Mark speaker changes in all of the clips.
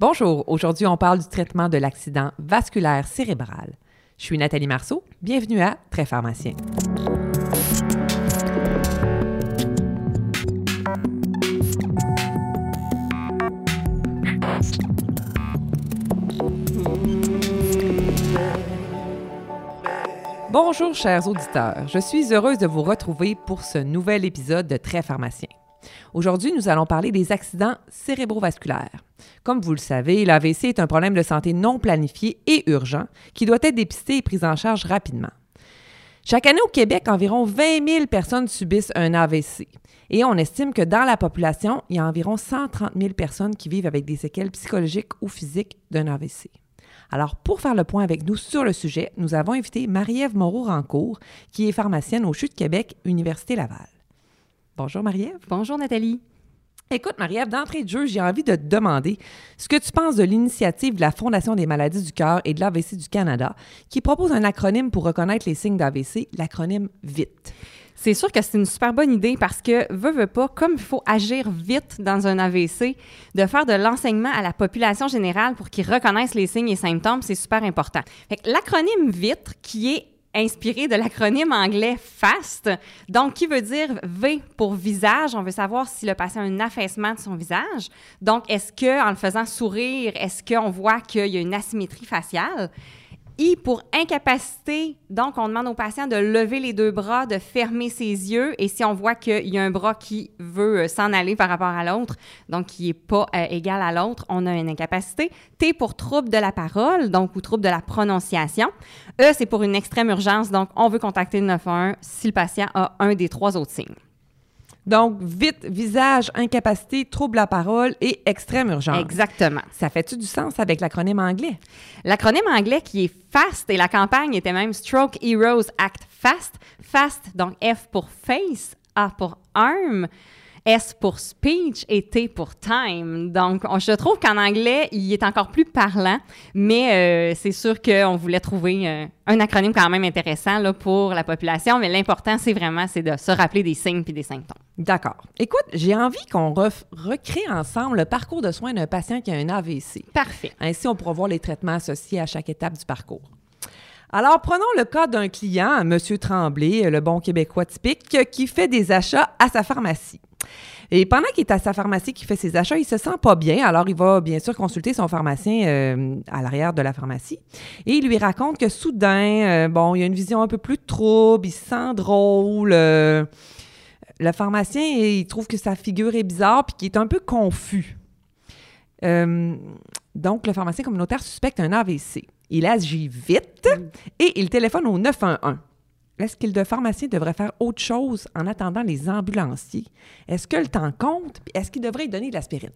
Speaker 1: Bonjour, aujourd'hui on parle du traitement de l'accident vasculaire cérébral. Je suis Nathalie Marceau, bienvenue à Très pharmacien. Bonjour chers auditeurs, je suis heureuse de vous retrouver pour ce nouvel épisode de Très pharmacien. Aujourd'hui, nous allons parler des accidents cérébrovasculaires. Comme vous le savez, l'AVC est un problème de santé non planifié et urgent qui doit être dépisté et pris en charge rapidement. Chaque année au Québec, environ 20 000 personnes subissent un AVC. Et on estime que dans la population, il y a environ 130 000 personnes qui vivent avec des séquelles psychologiques ou physiques d'un AVC. Alors, pour faire le point avec nous sur le sujet, nous avons invité Marie-Ève Moreau-Rancourt, qui est pharmacienne au CHU de Québec, Université Laval. Bonjour Marie-Ève.
Speaker 2: Bonjour Nathalie.
Speaker 1: Écoute, Marie-Ève, d'entrée de jeu, j'ai envie de te demander ce que tu penses de l'initiative de la Fondation des maladies du cœur et de l'AVC du Canada, qui propose un acronyme pour reconnaître les signes d'AVC, l'acronyme VITE.
Speaker 2: C'est sûr que c'est une super bonne idée parce que, veut, veut pas, comme il faut agir vite dans un AVC, de faire de l'enseignement à la population générale pour qu'ils reconnaissent les signes et symptômes, c'est super important. L'acronyme VITE, qui est inspiré de l'acronyme anglais FAST, donc qui veut dire V pour visage? On veut savoir si le patient a un affaissement de son visage. Donc, est-ce que en le faisant sourire, est-ce qu'on voit qu'il y a une asymétrie faciale? I pour incapacité, donc on demande au patient de lever les deux bras, de fermer ses yeux, et si on voit qu'il y a un bras qui veut euh, s'en aller par rapport à l'autre, donc qui n'est pas euh, égal à l'autre, on a une incapacité. T pour trouble de la parole, donc ou trouble de la prononciation. E, c'est pour une extrême urgence, donc on veut contacter le 911 si le patient a un des trois autres signes.
Speaker 1: Donc, vite, visage, incapacité, trouble à parole et extrême urgence.
Speaker 2: Exactement.
Speaker 1: Ça fait-tu du sens avec l'acronyme anglais?
Speaker 2: L'acronyme anglais qui est FAST et la campagne était même Stroke Heroes Act FAST. FAST, donc F pour face, A pour arm. S pour speech et T pour time. Donc, je trouve qu'en anglais, il est encore plus parlant, mais euh, c'est sûr qu'on voulait trouver euh, un acronyme quand même intéressant là, pour la population, mais l'important, c'est vraiment c'est de se rappeler des signes puis des symptômes.
Speaker 1: D'accord. Écoute, j'ai envie qu'on recrée ensemble le parcours de soins d'un patient qui a un AVC.
Speaker 2: Parfait.
Speaker 1: Ainsi, on pourra voir les traitements associés à chaque étape du parcours. Alors, prenons le cas d'un client, M. Tremblay, le bon Québécois typique, qui fait des achats à sa pharmacie. Et pendant qu'il est à sa pharmacie, qui fait ses achats, il se sent pas bien. Alors, il va bien sûr consulter son pharmacien euh, à l'arrière de la pharmacie. Et il lui raconte que soudain, euh, bon, il a une vision un peu plus trouble, il se sent drôle. Euh, le pharmacien, il trouve que sa figure est bizarre puis qu'il est un peu confus. donc, le pharmacien communautaire suspecte un AVC. Il agit vite et il téléphone au 911. Est-ce qu'il de pharmacien devrait faire autre chose en attendant les ambulanciers? Est-ce que le temps compte? Est-ce qu'il devrait donner de l'aspirine?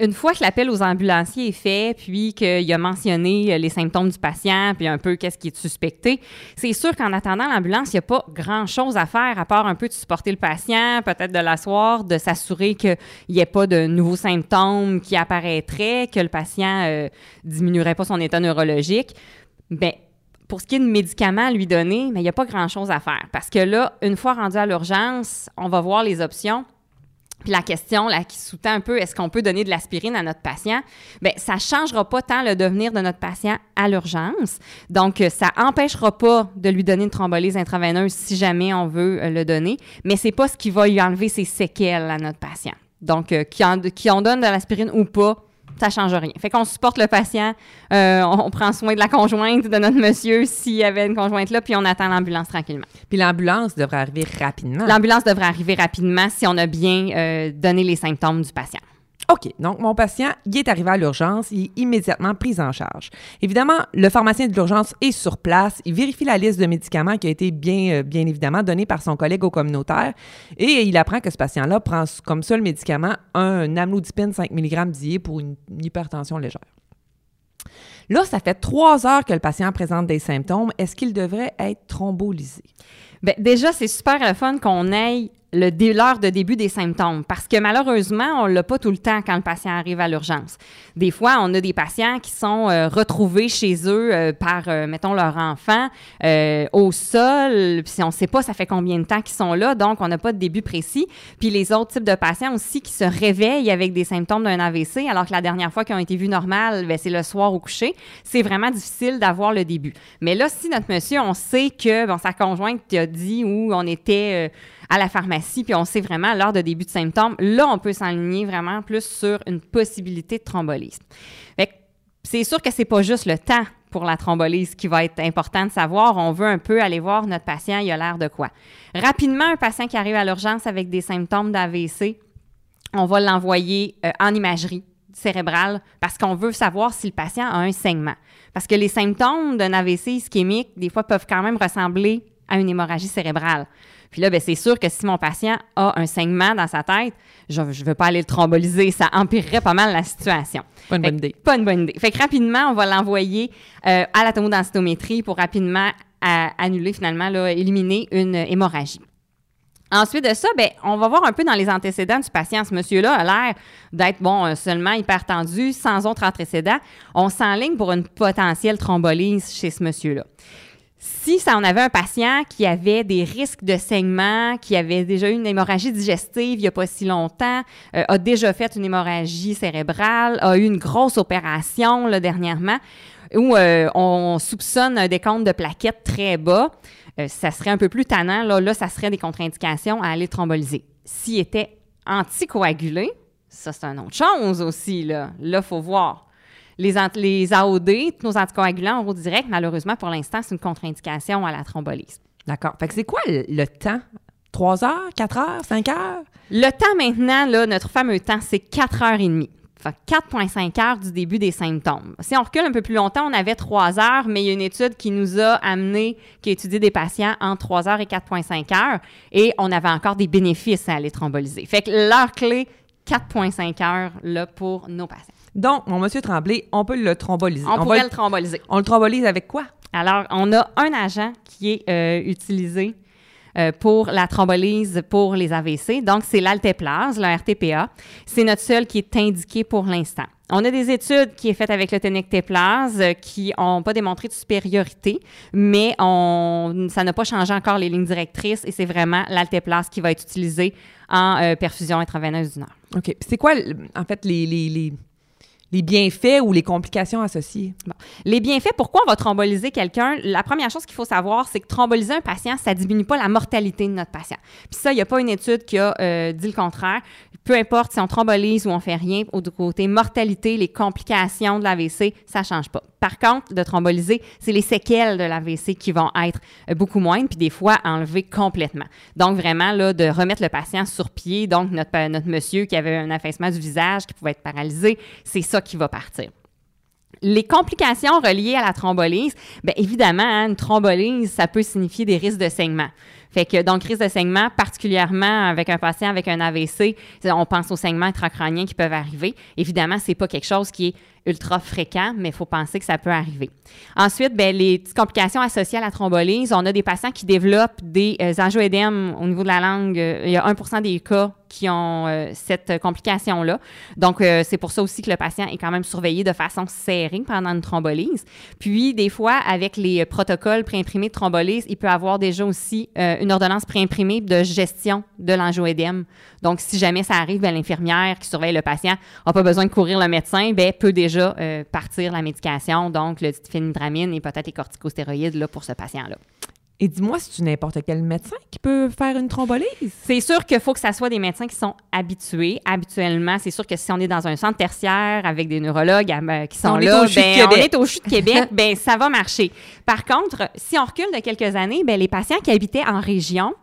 Speaker 2: Une fois que l'appel aux ambulanciers est fait, puis qu'il a mentionné euh, les symptômes du patient, puis un peu qu'est-ce qui est suspecté, c'est sûr qu'en attendant l'ambulance, il n'y a pas grand-chose à faire à part un peu de supporter le patient, peut-être de l'asseoir, de s'assurer qu'il n'y ait pas de nouveaux symptômes qui apparaîtraient, que le patient euh, diminuerait pas son état neurologique. Bien, pour ce qui est de médicaments à lui donner, mais il n'y a pas grand-chose à faire. Parce que là, une fois rendu à l'urgence, on va voir les options. Puis la question là, qui sous-tend un peu, est-ce qu'on peut donner de l'aspirine à notre patient? Bien, ça ne changera pas tant le devenir de notre patient à l'urgence. Donc, ça n'empêchera pas de lui donner une thrombolyse intraveineuse si jamais on veut euh, le donner, mais ce n'est pas ce qui va lui enlever ses séquelles à notre patient. Donc, euh, qui en donne de l'aspirine ou pas, ça change rien. Fait qu'on supporte le patient, euh, on, prend soin de la conjointe, de notre monsieur s'il y avait une conjointe là, puis on attend l'ambulance tranquillement.
Speaker 1: Puis l'ambulance devrait arriver rapidement.
Speaker 2: L'ambulance devrait arriver rapidement si on a bien euh, donné les symptômes du patient.
Speaker 1: OK, donc mon patient, il est arrivé à l'urgence, il est immédiatement pris en charge. Évidemment, le pharmacien de l'urgence est sur place, il vérifie la liste de médicaments qui a été bien, euh, bien évidemment donnée par son collègue au communautaire et il apprend que ce patient-là prend comme seul médicament un amlodipine 5 mg d'IA pour une, hypertension légère. Là, ça fait trois heures que le patient présente des symptômes. Est-ce qu'il devrait être thrombolysé?
Speaker 2: Bien, déjà, c'est super le fun qu'on ait le l'heure de début des symptômes parce que malheureusement, on l'a pas tout le temps quand le patient arrive à l'urgence. Des fois, on a des patients qui sont euh, retrouvés chez eux euh, par, euh, mettons, leur enfant au sol, puis on ne sait pas ça fait combien de temps qu'ils sont là, donc on n'a pas de début précis. Puis les autres types de patients aussi qui se réveillent avec des symptômes d'un AVC, alors que la dernière fois qu'ils ont été vus normal, ben, c'est le soir au coucher. C'est vraiment difficile d'avoir le début. Mais là, si notre monsieur, on sait que bon, sa conjointe dit où on était à la pharmacie, puis on sait vraiment l'heure de début de symptômes, là, on peut s'enligner vraiment plus sur une possibilité de thrombolyse. C'est sûr que c'est pas juste le temps pour la thrombolyse qui va être important de savoir. On veut un peu aller voir notre patient, il a l'air de quoi. Rapidement, un patient qui arrive à l'urgence avec des symptômes d'AVC, on va l'envoyer euh, en imagerie cérébrale parce qu'on veut savoir si le patient a un saignement. Parce que les symptômes d'un AVC ischémique, des fois, peuvent quand même ressembler à une hémorragie cérébrale. Puis là, ben, c'est sûr que si mon patient a un saignement dans sa tête, je ne veux pas aller le thromboliser. Ça empirerait pas mal la situation.
Speaker 1: Pas une bonne idée.
Speaker 2: Pas une bonne idée. Fait que rapidement, on va l'envoyer euh, à la tomodensitométrie pour rapidement annuler, finalement, là, éliminer une hémorragie. Ensuite de ça, ben, on va voir un peu dans les antécédents du patient. Ce monsieur-là a l'air d'être bon euh, seulement hypertendu, sans autre antécédents. On s'enligne pour une potentielle thrombolyse chez ce monsieur-là. Si ça, on avait un patient qui avait des risques de saignement, qui avait déjà eu une hémorragie digestive il n'y a pas si longtemps, euh, a déjà fait une hémorragie cérébrale, a eu une grosse opération là, dernièrement, où euh, on soupçonne un décompte de plaquettes très bas, euh, ça serait un peu plus tannant. Là, là, ça serait des contre-indications à aller thromboliser. S'il était anticoagulé, ça, c'est une autre chose aussi. Là, il faut voir. Les, les AOD, nos anticoagulants oraux directs, malheureusement, pour l'instant, c'est une contre-indication à la thrombolyse.
Speaker 1: D'accord. Fait que c'est quoi le, temps? 3 heures, 4 heures, 5 heures?
Speaker 2: Le temps maintenant, là, notre fameux temps, c'est 4 heures et demie. Fait 4,5 heures du début des symptômes. Si on recule un peu plus longtemps, on avait 3 heures, mais il y a une étude qui nous a amené, qui a étudié des patients entre 3 heures et 4,5 heures, et on avait encore des bénéfices à aller thromboliser. Fait que l'heure clé, 4,5 heures là, pour nos patients.
Speaker 1: Donc, mon monsieur Tremblay, on peut le thromboliser.
Speaker 2: On, pourrait le thromboliser.
Speaker 1: On le thrombolise avec quoi?
Speaker 2: Alors, on a un agent qui est euh, utilisé euh, pour la thrombolyse pour les AVC. Donc, c'est l'alteplase, le RTPA. C'est notre seul qui est indiqué pour l'instant. On a des études qui sont faites avec le tenecteplase euh, qui n'ont pas démontré de supériorité, mais on, ça n'a pas changé encore les lignes directrices et c'est vraiment l'alteplase qui va être utilisé en perfusion intraveineuse du nord.
Speaker 1: OK. C'est quoi, en fait, les, les les bienfaits ou les complications associées?
Speaker 2: Les bienfaits, pourquoi on va thromboliser quelqu'un? La première chose qu'il faut savoir, c'est que thromboliser un patient, ça diminue pas la mortalité de notre patient. Puis ça, il n'y a pas une étude qui a euh, dit le contraire. Peu importe si on thrombolise ou on fait rien, au côté mortalité, les complications de l'AVC, ça change pas. Par contre, de thromboliser, c'est les séquelles de l'AVC qui vont être euh, beaucoup moindres, puis des fois enlevées complètement. Donc vraiment, là, de remettre le patient sur pied, donc notre, notre monsieur qui avait un affaissement du visage, qui pouvait être paralysé, c'est ça qui va partir. Les complications reliées à la thrombolyse, bien évidemment, hein, une thrombolyse, ça peut signifier des risques de saignement. Fait que donc risque de saignement, particulièrement avec un patient avec un AVC, on pense aux saignements intracrâniens qui peuvent arriver. Évidemment, c'est pas quelque chose qui est ultra fréquent, mais il faut penser que ça peut arriver. Ensuite, bien, les complications associées à la thrombolyse, on a des patients qui développent des euh, angioédèmes au niveau de la langue. Il y a 1% des cas qui ont euh, cette complication-là. Donc, euh, c'est pour ça aussi que le patient est quand même surveillé de façon serrée pendant une thrombolyse. Puis, des fois, avec les protocoles préimprimés de thrombolyse, il peut avoir déjà aussi une ordonnance préimprimée de gestion de l'angioédème. Donc, si jamais ça arrive, ben, l'infirmière qui surveille le patient n'a pas besoin de courir le médecin, bien, peut déjà euh, partir la médication, donc le phénidramine et peut-être les corticostéroïdes là, pour ce patient-là.
Speaker 1: Et dis-moi, c'est n'importe quel médecin qui peut faire une thrombolyse?
Speaker 2: C'est sûr qu'il faut que ça soit des médecins qui sont habitués. Habituellement, c'est sûr que si on est dans un centre tertiaire avec des neurologues euh, qui sont
Speaker 1: on
Speaker 2: là,
Speaker 1: ben,
Speaker 2: on est au CHU de Québec, ben ça va marcher. Par contre, si on recule de quelques années, ben les patients qui habitaient en région,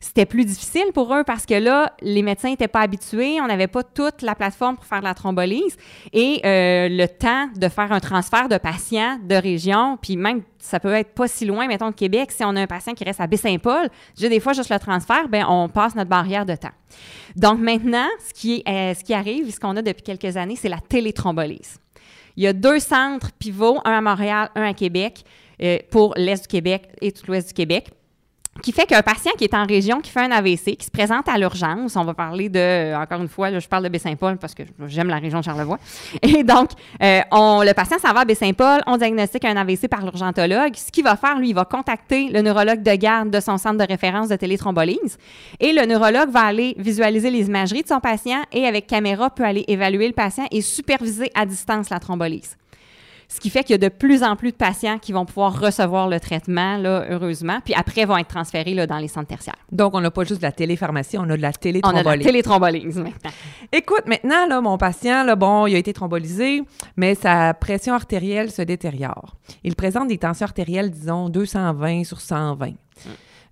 Speaker 2: c'était plus difficile pour eux parce que là, les médecins n'étaient pas habitués, on n'avait pas toute la plateforme pour faire la thrombolyse et euh, le temps de faire un transfert de patients de région, puis même ça peut être pas si loin, mettons, de Québec, si on a un patient qui reste à Baie-Saint-Paul, des fois, juste le transfert, ben on passe notre barrière de temps. Donc maintenant, ce qui, est, euh, ce qui arrive, ce qu'on a depuis quelques années, c'est la téléthrombolyse. Il y a deux centres pivots, un à Montréal, un à Québec, euh, pour l'Est du Québec et tout l'Ouest du Québec. Qui fait qu'un patient qui est en région, qui fait un AVC, qui se présente à l'urgence, on va parler de, encore une fois, je parle de Baie-Saint-Paul parce que j'aime la région de Charlevoix. Et donc, euh, on, le patient s'en va à Baie-Saint-Paul, on diagnostique un AVC par l'urgentologue. Ce qu'il va faire, lui, il va contacter le neurologue de garde de son centre de référence de téléthrombolyse. Et le neurologue va aller visualiser les imageries de son patient et avec caméra peut aller évaluer le patient et superviser à distance la thrombolyse. Ce qui fait qu'il y a de plus en plus de patients qui vont pouvoir recevoir le traitement, là, heureusement, puis après vont être transférés là, dans les centres tertiaires.
Speaker 1: Donc, on n'a pas juste de la télépharmacie, on a de la téléthrombolyse.
Speaker 2: On a de la téléthrombolyse maintenant.
Speaker 1: Écoute, maintenant, là, mon patient, là, bon, il a été thrombolysé, mais sa pression artérielle se détériore. Il présente des tensions artérielles, disons, 220 sur 120. Hum.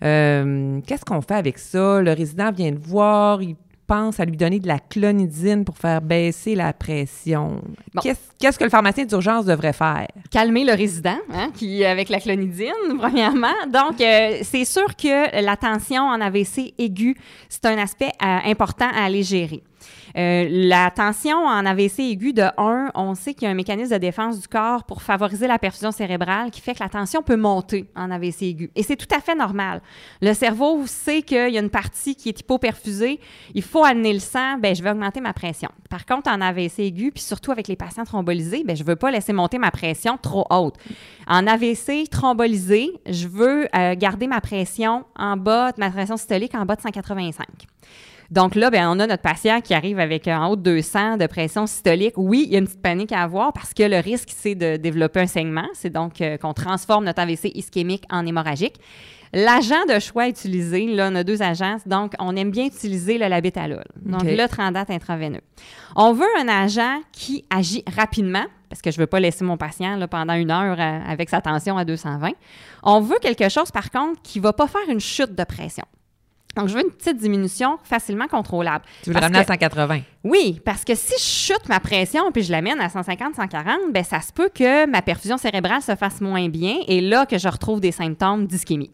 Speaker 1: Euh, qu'est-ce qu'on fait avec ça? Le résident vient de voir, il pense à lui donner de la clonidine pour faire baisser la pression? Qu'est-ce que le pharmacien d'urgence devrait faire?
Speaker 2: Calmer le résident, hein, qui, avec la clonidine, premièrement. Donc, euh, c'est sûr que la tension en AVC aigu, c'est un aspect euh, important à aller gérer. Euh, la tension en AVC aigu de 1, on sait qu'il y a un mécanisme de défense du corps pour favoriser la perfusion cérébrale qui fait que la tension peut monter en AVC aigu. Et c'est tout à fait normal. Le cerveau sait qu'il y a une partie qui est hypoperfusée. Il faut amener le sang. Ben, je vais augmenter ma pression. Par contre, en AVC aigu, puis surtout avec les patients thrombolisés, ben, je veux pas laisser monter ma pression trop haute. En AVC thrombolisé, je veux euh, garder ma pression en bas, ma pression systolique en bas de 185. Donc là, ben, on a notre patient qui arrive avec un haut de 200 de pression systolique. Oui, il y a une petite panique à avoir parce que le risque, c'est de développer un saignement. C'est donc euh, qu'on transforme notre AVC ischémique en hémorragique. L'agent de choix utilisé, là, on a deux agents, donc on aime bien utiliser le labetalol, donc le trandate intraveineux. On veut un agent qui agit rapidement, parce que je ne veux pas laisser mon patient là, pendant une heure euh, avec sa tension à 220. On veut quelque chose, par contre, qui ne va pas faire une chute de pression. Donc, je veux une petite diminution facilement contrôlable.
Speaker 1: Tu veux le ramener à 180?
Speaker 2: Oui, parce que si je chute ma pression puis je l'amène à 150, 140, ben ça se peut que ma perfusion cérébrale se fasse moins bien et là que je retrouve des symptômes d'ischémie.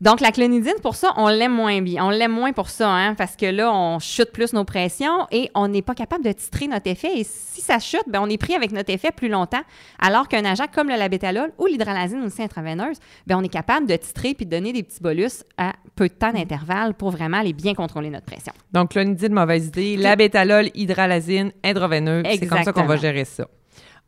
Speaker 2: Donc, la clonidine, pour ça, on l'aime moins bien. On l'aime moins pour ça, hein, parce que là, on chute plus nos pressions et on n'est pas capable de titrer notre effet. Et si ça chute, ben, on est pris avec notre effet plus longtemps, alors qu'un agent comme le labétalol ou l'hydralazine aussi intraveineuse, ben, on est capable de titrer puis de donner des petits bolus à peu de temps d'intervalle pour vraiment aller bien contrôler notre pression.
Speaker 1: Donc, clonidine, mauvaise idée. Labétalol, hydralazine, intraveineuse, c'est comme ça qu'on va gérer ça.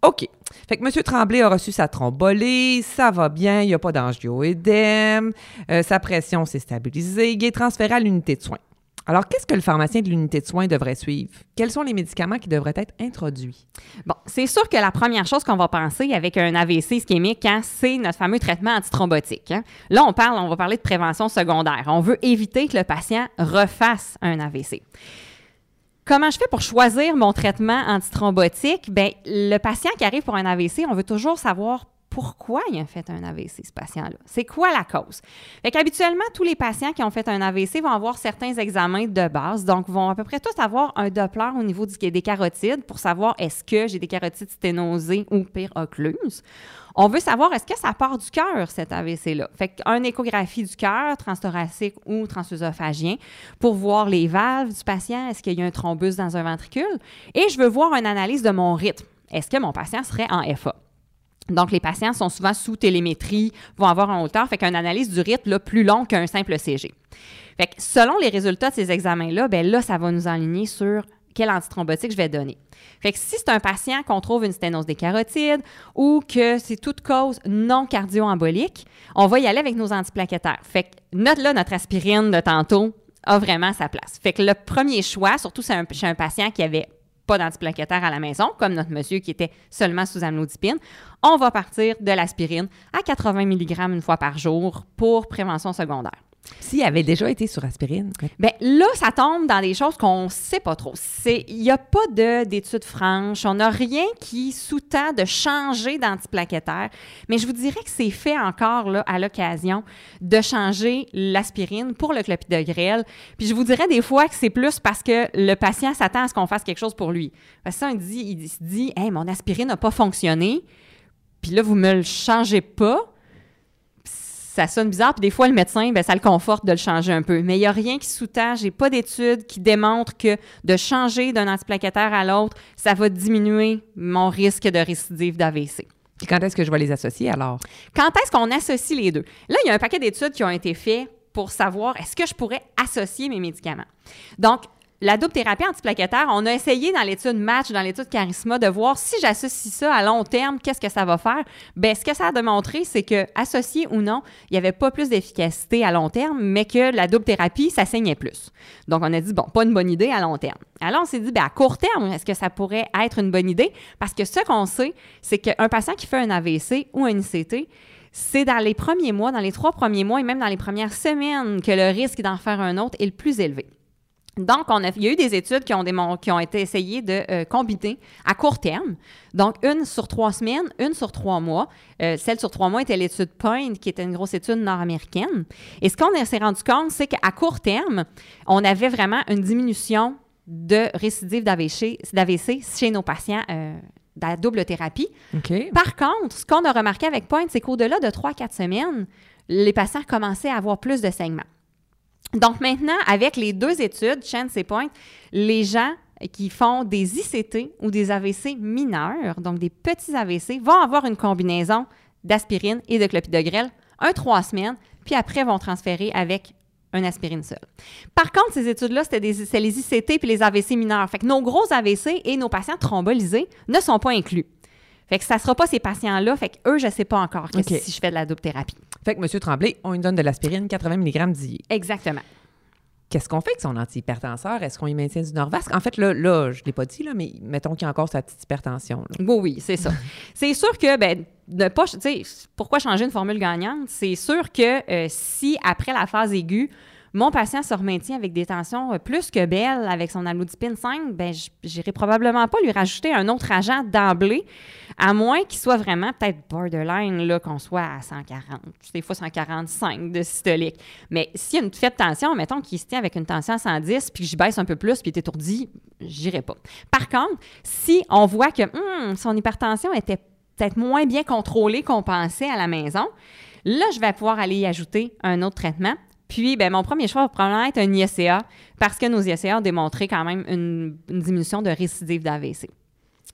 Speaker 1: OK. Fait que M. Tremblay a reçu sa trombolée, ça va bien, il n'y a pas d'angioédème, euh, sa pression s'est stabilisée, il est transféré à l'unité de soins. Alors, qu'est-ce que le pharmacien de l'unité de soins devrait suivre? Quels sont les médicaments qui devraient être introduits?
Speaker 2: Bon, c'est sûr que la première chose qu'on va penser avec un AVC ischémique, hein, c'est notre fameux traitement antithrombotique. Hein. Là, on parle, on va parler de prévention secondaire. On veut éviter que le patient refasse un AVC. Comment je fais pour choisir mon traitement antithrombotique? Bien, le patient qui arrive pour un AVC, on veut toujours savoir pourquoi il a fait un AVC, ce patient-là. C'est quoi la cause? Fait tous les patients qui ont fait un AVC vont avoir certains examens de base, donc vont à peu près tous avoir un Doppler au niveau des carotides pour savoir est-ce que j'ai des carotides sténosées ou pire occluses. On veut savoir est-ce que ça part du cœur, cet AVC-là. Fait qu'une échographie du cœur, transthoracique ou transœsophagien, pour voir les valves du patient, est-ce qu'il y a un thrombus dans un ventricule? Et je veux voir une analyse de mon rythme. Est-ce que mon patient serait en FA? Donc, les patients sont souvent sous télémétrie, vont avoir un hauteur, fait qu'une analyse du rythme là, plus long qu'un simple CG. Fait que selon les résultats de ces examens-là, ben là, ça va nous enligner sur quel antithrombotique je vais donner. Fait que si c'est un patient qu'on trouve une sténose des carotides ou que c'est toute cause non cardio-embolique, on va y aller avec nos antiplaquettaires. Fait que note là, notre aspirine de tantôt a vraiment sa place. Fait que le premier choix, surtout c'est un, chez un patient qui avait pas d'antiplaquettaire à la maison, comme notre monsieur qui était seulement sous amlodipine, on va partir de l'aspirine à 80 mg une fois par jour pour prévention secondaire.
Speaker 1: S'il avait déjà été sur aspirine.
Speaker 2: Bien, là, ça tombe dans des choses qu'on ne sait pas trop. Il n'y a pas d'études franches. On n'a rien qui sous-tend de changer d'antiplaquettaire. Mais je vous dirais que c'est fait encore là, à l'occasion de changer l'aspirine pour le clopidogrel. Puis je vous dirais des fois que c'est plus parce que le patient s'attend à ce qu'on fasse quelque chose pour lui. Parce que ça, il, dit, il se dit Hey, mon aspirine n'a pas fonctionné. Puis là, vous ne me le changez pas ça sonne bizarre, puis des fois, le médecin, ben, ça le conforte de le changer un peu. Mais il n'y a rien qui sous-tend, j'ai pas d'études qui démontrent que de changer d'un antiplaquettaire à l'autre, ça va diminuer mon risque de récidive d'AVC.
Speaker 1: Puis quand est-ce que je vais les associer alors?
Speaker 2: Quand est-ce qu'on associe les deux? Là, il y a un paquet d'études qui ont été faites pour savoir est-ce que je pourrais associer mes médicaments? Donc, la double thérapie antiplaquettaire, on a essayé dans l'étude Match, dans l'étude Charisma, de voir si j'associe ça à long terme, qu'est-ce que ça va faire? Bien, ce que ça a démontré, c'est que, associé ou non, il n'y avait pas plus d'efficacité à long terme, mais que la double thérapie, ça saignait plus. Donc, on a dit, bon, pas une bonne idée à long terme. Alors, on s'est dit, bien, à court terme, est-ce que ça pourrait être une bonne idée? Parce que ce qu'on sait, c'est qu'un patient qui fait un AVC ou un ICT, c'est dans les premiers mois, dans les trois premiers mois et même dans les premières semaines que le risque d'en faire un autre est le plus élevé. Donc, on a, il y a eu des études qui ont, qui ont été essayées de euh, combiner à court terme. Donc, une sur trois semaines, une sur trois mois. Euh, celle sur trois mois était l'étude Point, qui était une grosse étude nord-américaine. Et ce qu'on s'est rendu compte, c'est qu'à court terme, on avait vraiment une diminution de récidive d'AVC chez nos patients euh, de la double thérapie. Par contre, ce qu'on a remarqué avec Point, c'est qu'au-delà de 3-4 semaines, les patients commençaient à avoir plus de saignements. Donc maintenant, avec les deux études, Chance et Point, les gens qui font des ICT ou des AVC mineurs, donc des petits AVC, vont avoir une combinaison d'aspirine et de clopidogrel un trois semaines, puis après vont transférer avec un aspirine seul. Par contre, ces études-là, c'était les ICT puis les AVC mineurs. Fait que nos gros AVC et nos patients thrombolisés ne sont pas inclus. Fait que ça ne sera pas ces patients-là. Fait que eux, je ne sais pas encore si je fais de la double thérapie.
Speaker 1: Fait que M. Tremblay, on lui donne de l'aspirine, 80 mg d'IE.
Speaker 2: Exactement.
Speaker 1: Qu'est-ce qu'on fait avec son antihypertenseur? Est-ce qu'on y maintient du Norvasc? En fait, là, là je ne l'ai pas dit, là, mais mettons qu'il y a encore sa petite hypertension.
Speaker 2: Oui, oui, c'est ça. c'est sûr que, ben, ne pas, pourquoi changer une formule gagnante? C'est sûr que euh, si, après la phase aiguë, mon patient se maintient avec des tensions euh, plus que belles avec son amlodipine 5, ben j'irai probablement pas lui rajouter un autre agent d'emblée, à moins qu'il soit vraiment peut-être borderline, là, qu'on soit à 140, des fois 145 de systolique. Mais s'il y a une faible tension, mettons qu'il se tient avec une tension à 110, puis que j'y baisse un peu plus, puis il est étourdi, j'irai pas. Par contre, si on voit que hum, son hypertension était peut-être moins bien contrôlée qu'on pensait à la maison, là, je vais pouvoir aller y ajouter un autre traitement puis, ben, mon premier choix va probablement être un ISCA parce que nos ISCA ont démontré quand même une, diminution de récidive d'AVC.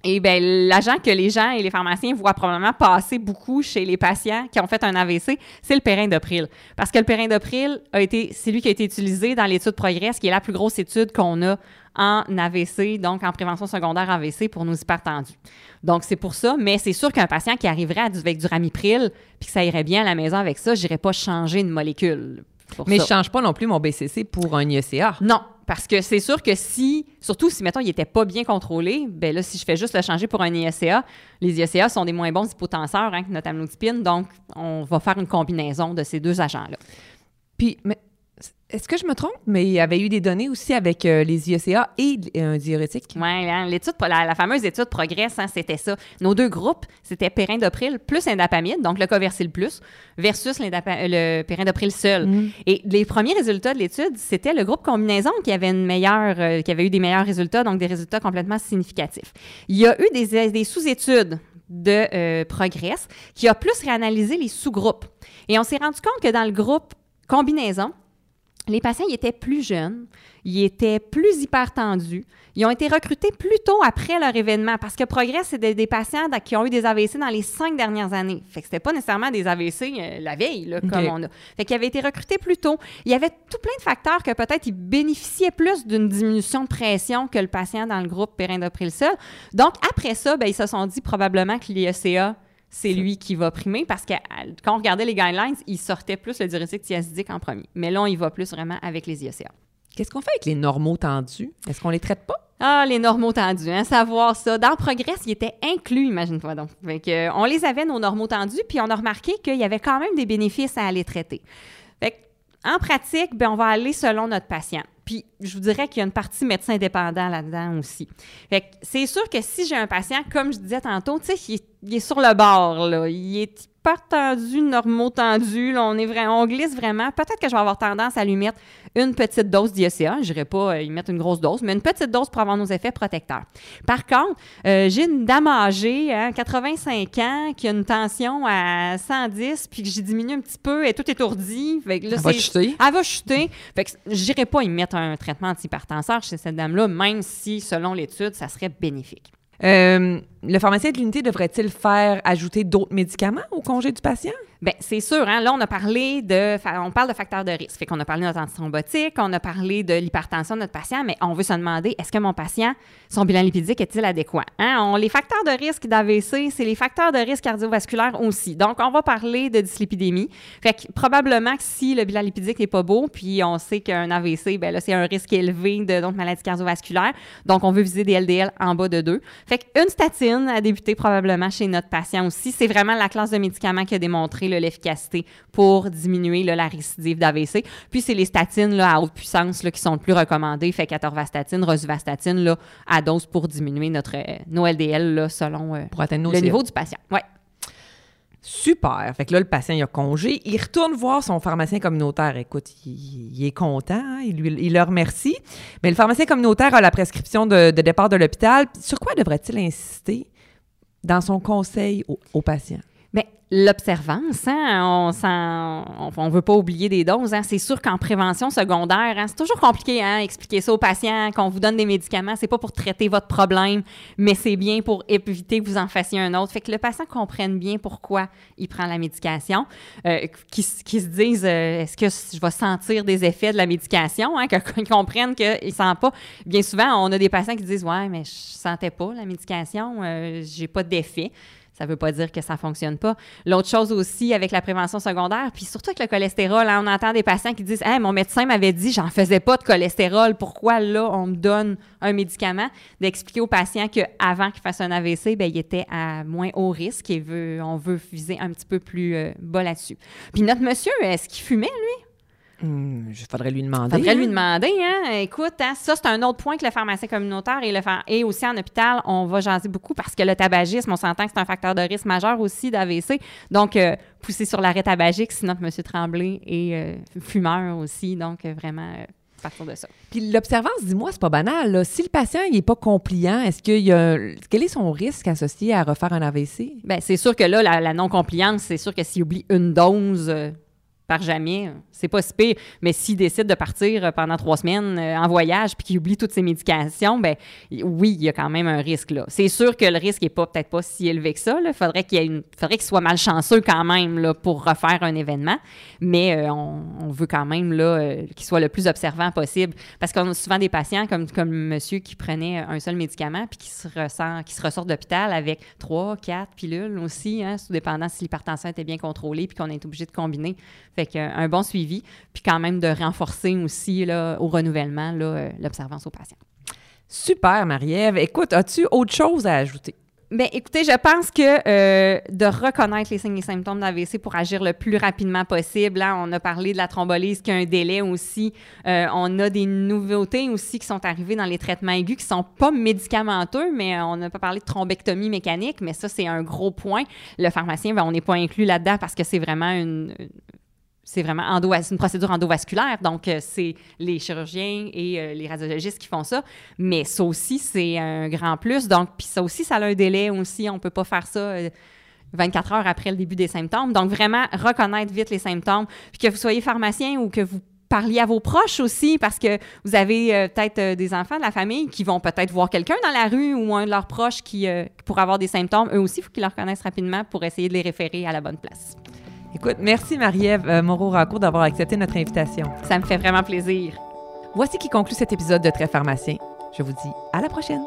Speaker 2: Et bien, l'agent que les gens et les pharmaciens voient probablement passer beaucoup chez les patients qui ont fait un AVC, c'est le périndopril. Parce que le périndopril a été, c'est lui qui a été utilisé dans l'étude Progress, qui est la plus grosse étude qu'on a en AVC, donc en prévention secondaire AVC pour nos hypertendus. Donc, c'est pour ça, mais c'est sûr qu'un patient qui arriverait avec du ramipril, puis que ça irait bien à la maison avec ça, je n'irais pas changer de molécule.
Speaker 1: Mais je change pas non plus mon BCC pour un IECA.
Speaker 2: Non, parce que c'est sûr que si, surtout si, mettons, il n'était pas bien contrôlé, ben là, si je fais juste le changer pour un IECA, les IECA sont des moins bons hypotenseurs hein, que notre amlodipine, donc on va faire une combinaison de ces deux agents-là.
Speaker 1: Puis, mais est-ce que je me trompe, mais il y avait eu des données aussi avec euh, les IECA et un diurétique?
Speaker 2: Oui, hein, l'étude, la, fameuse étude Progress, hein, c'était ça. Nos deux groupes, c'était périndopril plus indapamide, donc le coversil plus, versus le périndopril seul. Mm. Et les premiers résultats de l'étude, c'était le groupe combinaison qui avait une meilleure, euh, qui avait eu des meilleurs résultats, donc des résultats complètement significatifs. Il y a eu des, des sous-études de euh, Progress qui a plus réanalysé les sous-groupes. Et on s'est rendu compte que dans le groupe combinaison, les patients ils étaient plus jeunes, ils étaient plus hypertendus. Ils ont été recrutés plus tôt après leur événement parce que Progress, c'est des, patients qui ont eu des AVC dans les cinq dernières années. Fait que c'était pas nécessairement des AVC euh, la veille, comme on a. Fait qu'ils avaient été recrutés plus tôt. Il y avait tout plein de facteurs que peut-être ils bénéficiaient plus d'une diminution de pression que le patient dans le groupe périndopril seul. Donc, après ça, ben, ils se sont dit probablement que l'IECA c'est lui qui va primer parce que quand on regardait les guidelines, il sortait plus le diurétique thiazidique en premier. Mais là, on y va plus vraiment avec les IECA.
Speaker 1: Qu'est-ce qu'on fait avec les normaux tendus? Est-ce qu'on les traite pas?
Speaker 2: Ah, les normaux tendus, hein, savoir ça. Dans Progress, ils étaient inclus, imagine-toi donc. Euh, on les avait, nos normaux tendus, puis on a remarqué qu'il y avait quand même des bénéfices à aller traiter. Fait en pratique, ben, on va aller selon notre patient. Puis je vous dirais qu'il y a une partie médecin indépendant là-dedans aussi. Fait c'est sûr que si j'ai un patient, comme je disais tantôt, tu sais, il, est sur le bord, là. Il est hyper tendu, normaux tendu. on, est vrai, on glisse vraiment. Peut-être que je vais avoir tendance à lui mettre une petite dose d'IECA. Je n'irai pas euh, y mettre une grosse dose, mais une petite dose pour avoir nos effets protecteurs. Par contre, euh, j'ai une dame âgée, 85 hein, ans, qui a une tension à 110, puis que j'ai diminué un petit peu, elle est toute étourdie.
Speaker 1: elle va chuter.
Speaker 2: Elle va chuter. Fait que j'irai pas y mettre un traitement antihypertenseur chez cette dame-là, même si, selon l'étude, ça serait bénéfique.
Speaker 1: Euh, le pharmacien de l'unité devrait-il faire ajouter d'autres médicaments au congé du patient?
Speaker 2: Bien, c'est sûr, hein? là, on a parlé de. On parle de facteurs de risque. Fait qu'on a parlé de notre antithrombotique, on a parlé de l'hypertension de notre patient, mais on veut se demander est-ce que mon patient, son bilan lipidique est-il adéquat? Hein? Les facteurs de risque d'AVC, c'est les facteurs de risque cardiovasculaire aussi. Donc, on va parler de dyslipidémie. Fait que probablement que si le bilan lipidique n'est pas beau, puis on sait qu'un AVC, ben là, c'est un risque élevé de donc, maladie cardiovasculaire. Donc, on veut viser des LDL en bas de 2. Fait qu'une a débuté probablement chez notre patient aussi. C'est vraiment la classe de médicaments qui a démontré l'efficacité pour diminuer la récidive d'AVC. Puis, c'est les statines là, à haute puissance là, qui sont le plus recommandées. Fait qu'atorvastatine, rosuvastatine là, à dose pour diminuer notre, euh, nos LDL là, selon euh,
Speaker 1: Pour atteindre nos
Speaker 2: le
Speaker 1: cibles.
Speaker 2: niveau du patient. Ouais.
Speaker 1: Super. Fait que là, le patient, a congé. Il retourne voir son pharmacien communautaire. Écoute, il, est content. hein, Il, lui, le remercie. Mais le pharmacien communautaire a la prescription de, départ de l'hôpital. Sur quoi devrait-il insister dans son conseil au patient?
Speaker 2: Bien, l'observance, hein, on on veut pas oublier des doses. Hein. C'est sûr qu'en prévention secondaire, hein, c'est toujours compliqué, hein, expliquer ça aux patients, qu'on vous donne des médicaments, c'est pas pour traiter votre problème, mais c'est bien pour éviter que vous en fassiez un autre. Fait que le patient comprenne bien pourquoi il prend la médication, euh, qu'il se dise, euh, est-ce que je vais sentir des effets de la médication, hein, qu'ils comprennent qu'ils ne sentent pas. Bien souvent, on a des patients qui disent, ouais, mais je sentais pas la médication, euh, j'ai pas d'effet. Ça ne veut pas dire que ça ne fonctionne pas. L'autre chose aussi avec la prévention secondaire, puis surtout avec le cholestérol, hein, on entend des patients qui disent hey, mon médecin m'avait dit j'en faisais pas de cholestérol, pourquoi là on me donne un médicament? D'expliquer aux patients qu'avant qu'il fasse un AVC, ben, il était à moins haut risque et veut, on veut viser un petit peu plus euh, bas là-dessus. Puis notre monsieur, est-ce qu'il fumait lui?
Speaker 1: Il faudrait lui demander.
Speaker 2: Faudrait lui
Speaker 1: hein.
Speaker 2: demander, hein? Écoute, hein, ça, c'est un autre point que le pharmacien communautaire et, le et aussi en hôpital, on va jaser beaucoup parce que le tabagisme, on s'entend que c'est un facteur de risque majeur aussi d'AVC. Donc, euh, pousser sur l'arrêt tabagique, sinon que M. Tremblay est euh, fumeur aussi. Donc, euh, vraiment, euh, partir de ça.
Speaker 1: Puis l'observance, dis-moi, c'est pas banal. là. Si le patient il est pas compliant, est-ce qu'il y a quel est son risque associé à refaire un AVC?
Speaker 2: Bien, c'est sûr que là, la, la non-compliance, c'est sûr que s'il oublie une dose par jamais, c'est pas si pire. Mais s'il décide de partir euh, pendant trois semaines euh, en voyage puis qu'il oublie toutes ses médications, ben oui, il y a quand même un risque là. C'est sûr que le risque est pas peut-être pas si élevé que ça. Il faudrait qu'il une, faudrait qu'il soit malchanceux quand même là, pour refaire un événement. Mais euh, on, veut quand même là qu'il soit le plus observant possible parce qu'on a souvent des patients comme comme monsieur qui prenait un seul médicament puis qui se ressent, qui se ressort l'hôpital avec trois, quatre pilules aussi, hein, sous dépendant si l'hypertension était bien contrôlée puis qu'on est obligé de combiner. Fait qu'un bon suivi, puis quand même de renforcer aussi là, au renouvellement euh, l'observance aux patients.
Speaker 1: Super, Marie-Ève. Écoute, as-tu autre chose à ajouter?
Speaker 2: Bien, écoutez, je pense que euh, de reconnaître les signes et symptômes d'AVC pour agir le plus rapidement possible. Là, on a parlé de la thrombolyse qui a un délai aussi. Euh, on a des nouveautés aussi qui sont arrivées dans les traitements aigus qui sont pas médicamenteux, mais on n'a pas parlé de thrombectomie mécanique, mais ça, c'est un gros point. Le pharmacien, ben, on n'est pas inclus là-dedans parce que c'est vraiment une, c'est vraiment une procédure endovasculaire, donc euh, c'est les chirurgiens et euh, les radiologistes qui font ça. Mais ça aussi, c'est un grand plus. Donc, puis ça aussi, ça a un délai aussi. On peut pas faire ça. euh, 24 heures après le début des symptômes. Donc, vraiment, reconnaître vite les symptômes. Puis que vous soyez pharmacien ou que vous parliez à vos proches aussi, parce que vous avez euh, peut-être euh, des enfants de la famille qui vont peut-être voir quelqu'un dans la rue ou un de leurs proches qui, euh, pourrait avoir des symptômes. Eux aussi, il faut qu'ils le reconnaissent rapidement pour essayer de les référer à la bonne place.
Speaker 1: Écoute, merci Marie-Ève euh, Moreau-Rancourt d'avoir accepté notre invitation.
Speaker 2: Ça me fait vraiment plaisir.
Speaker 1: Voici qui conclut cet épisode de Très Pharmacien. Je vous dis à la prochaine.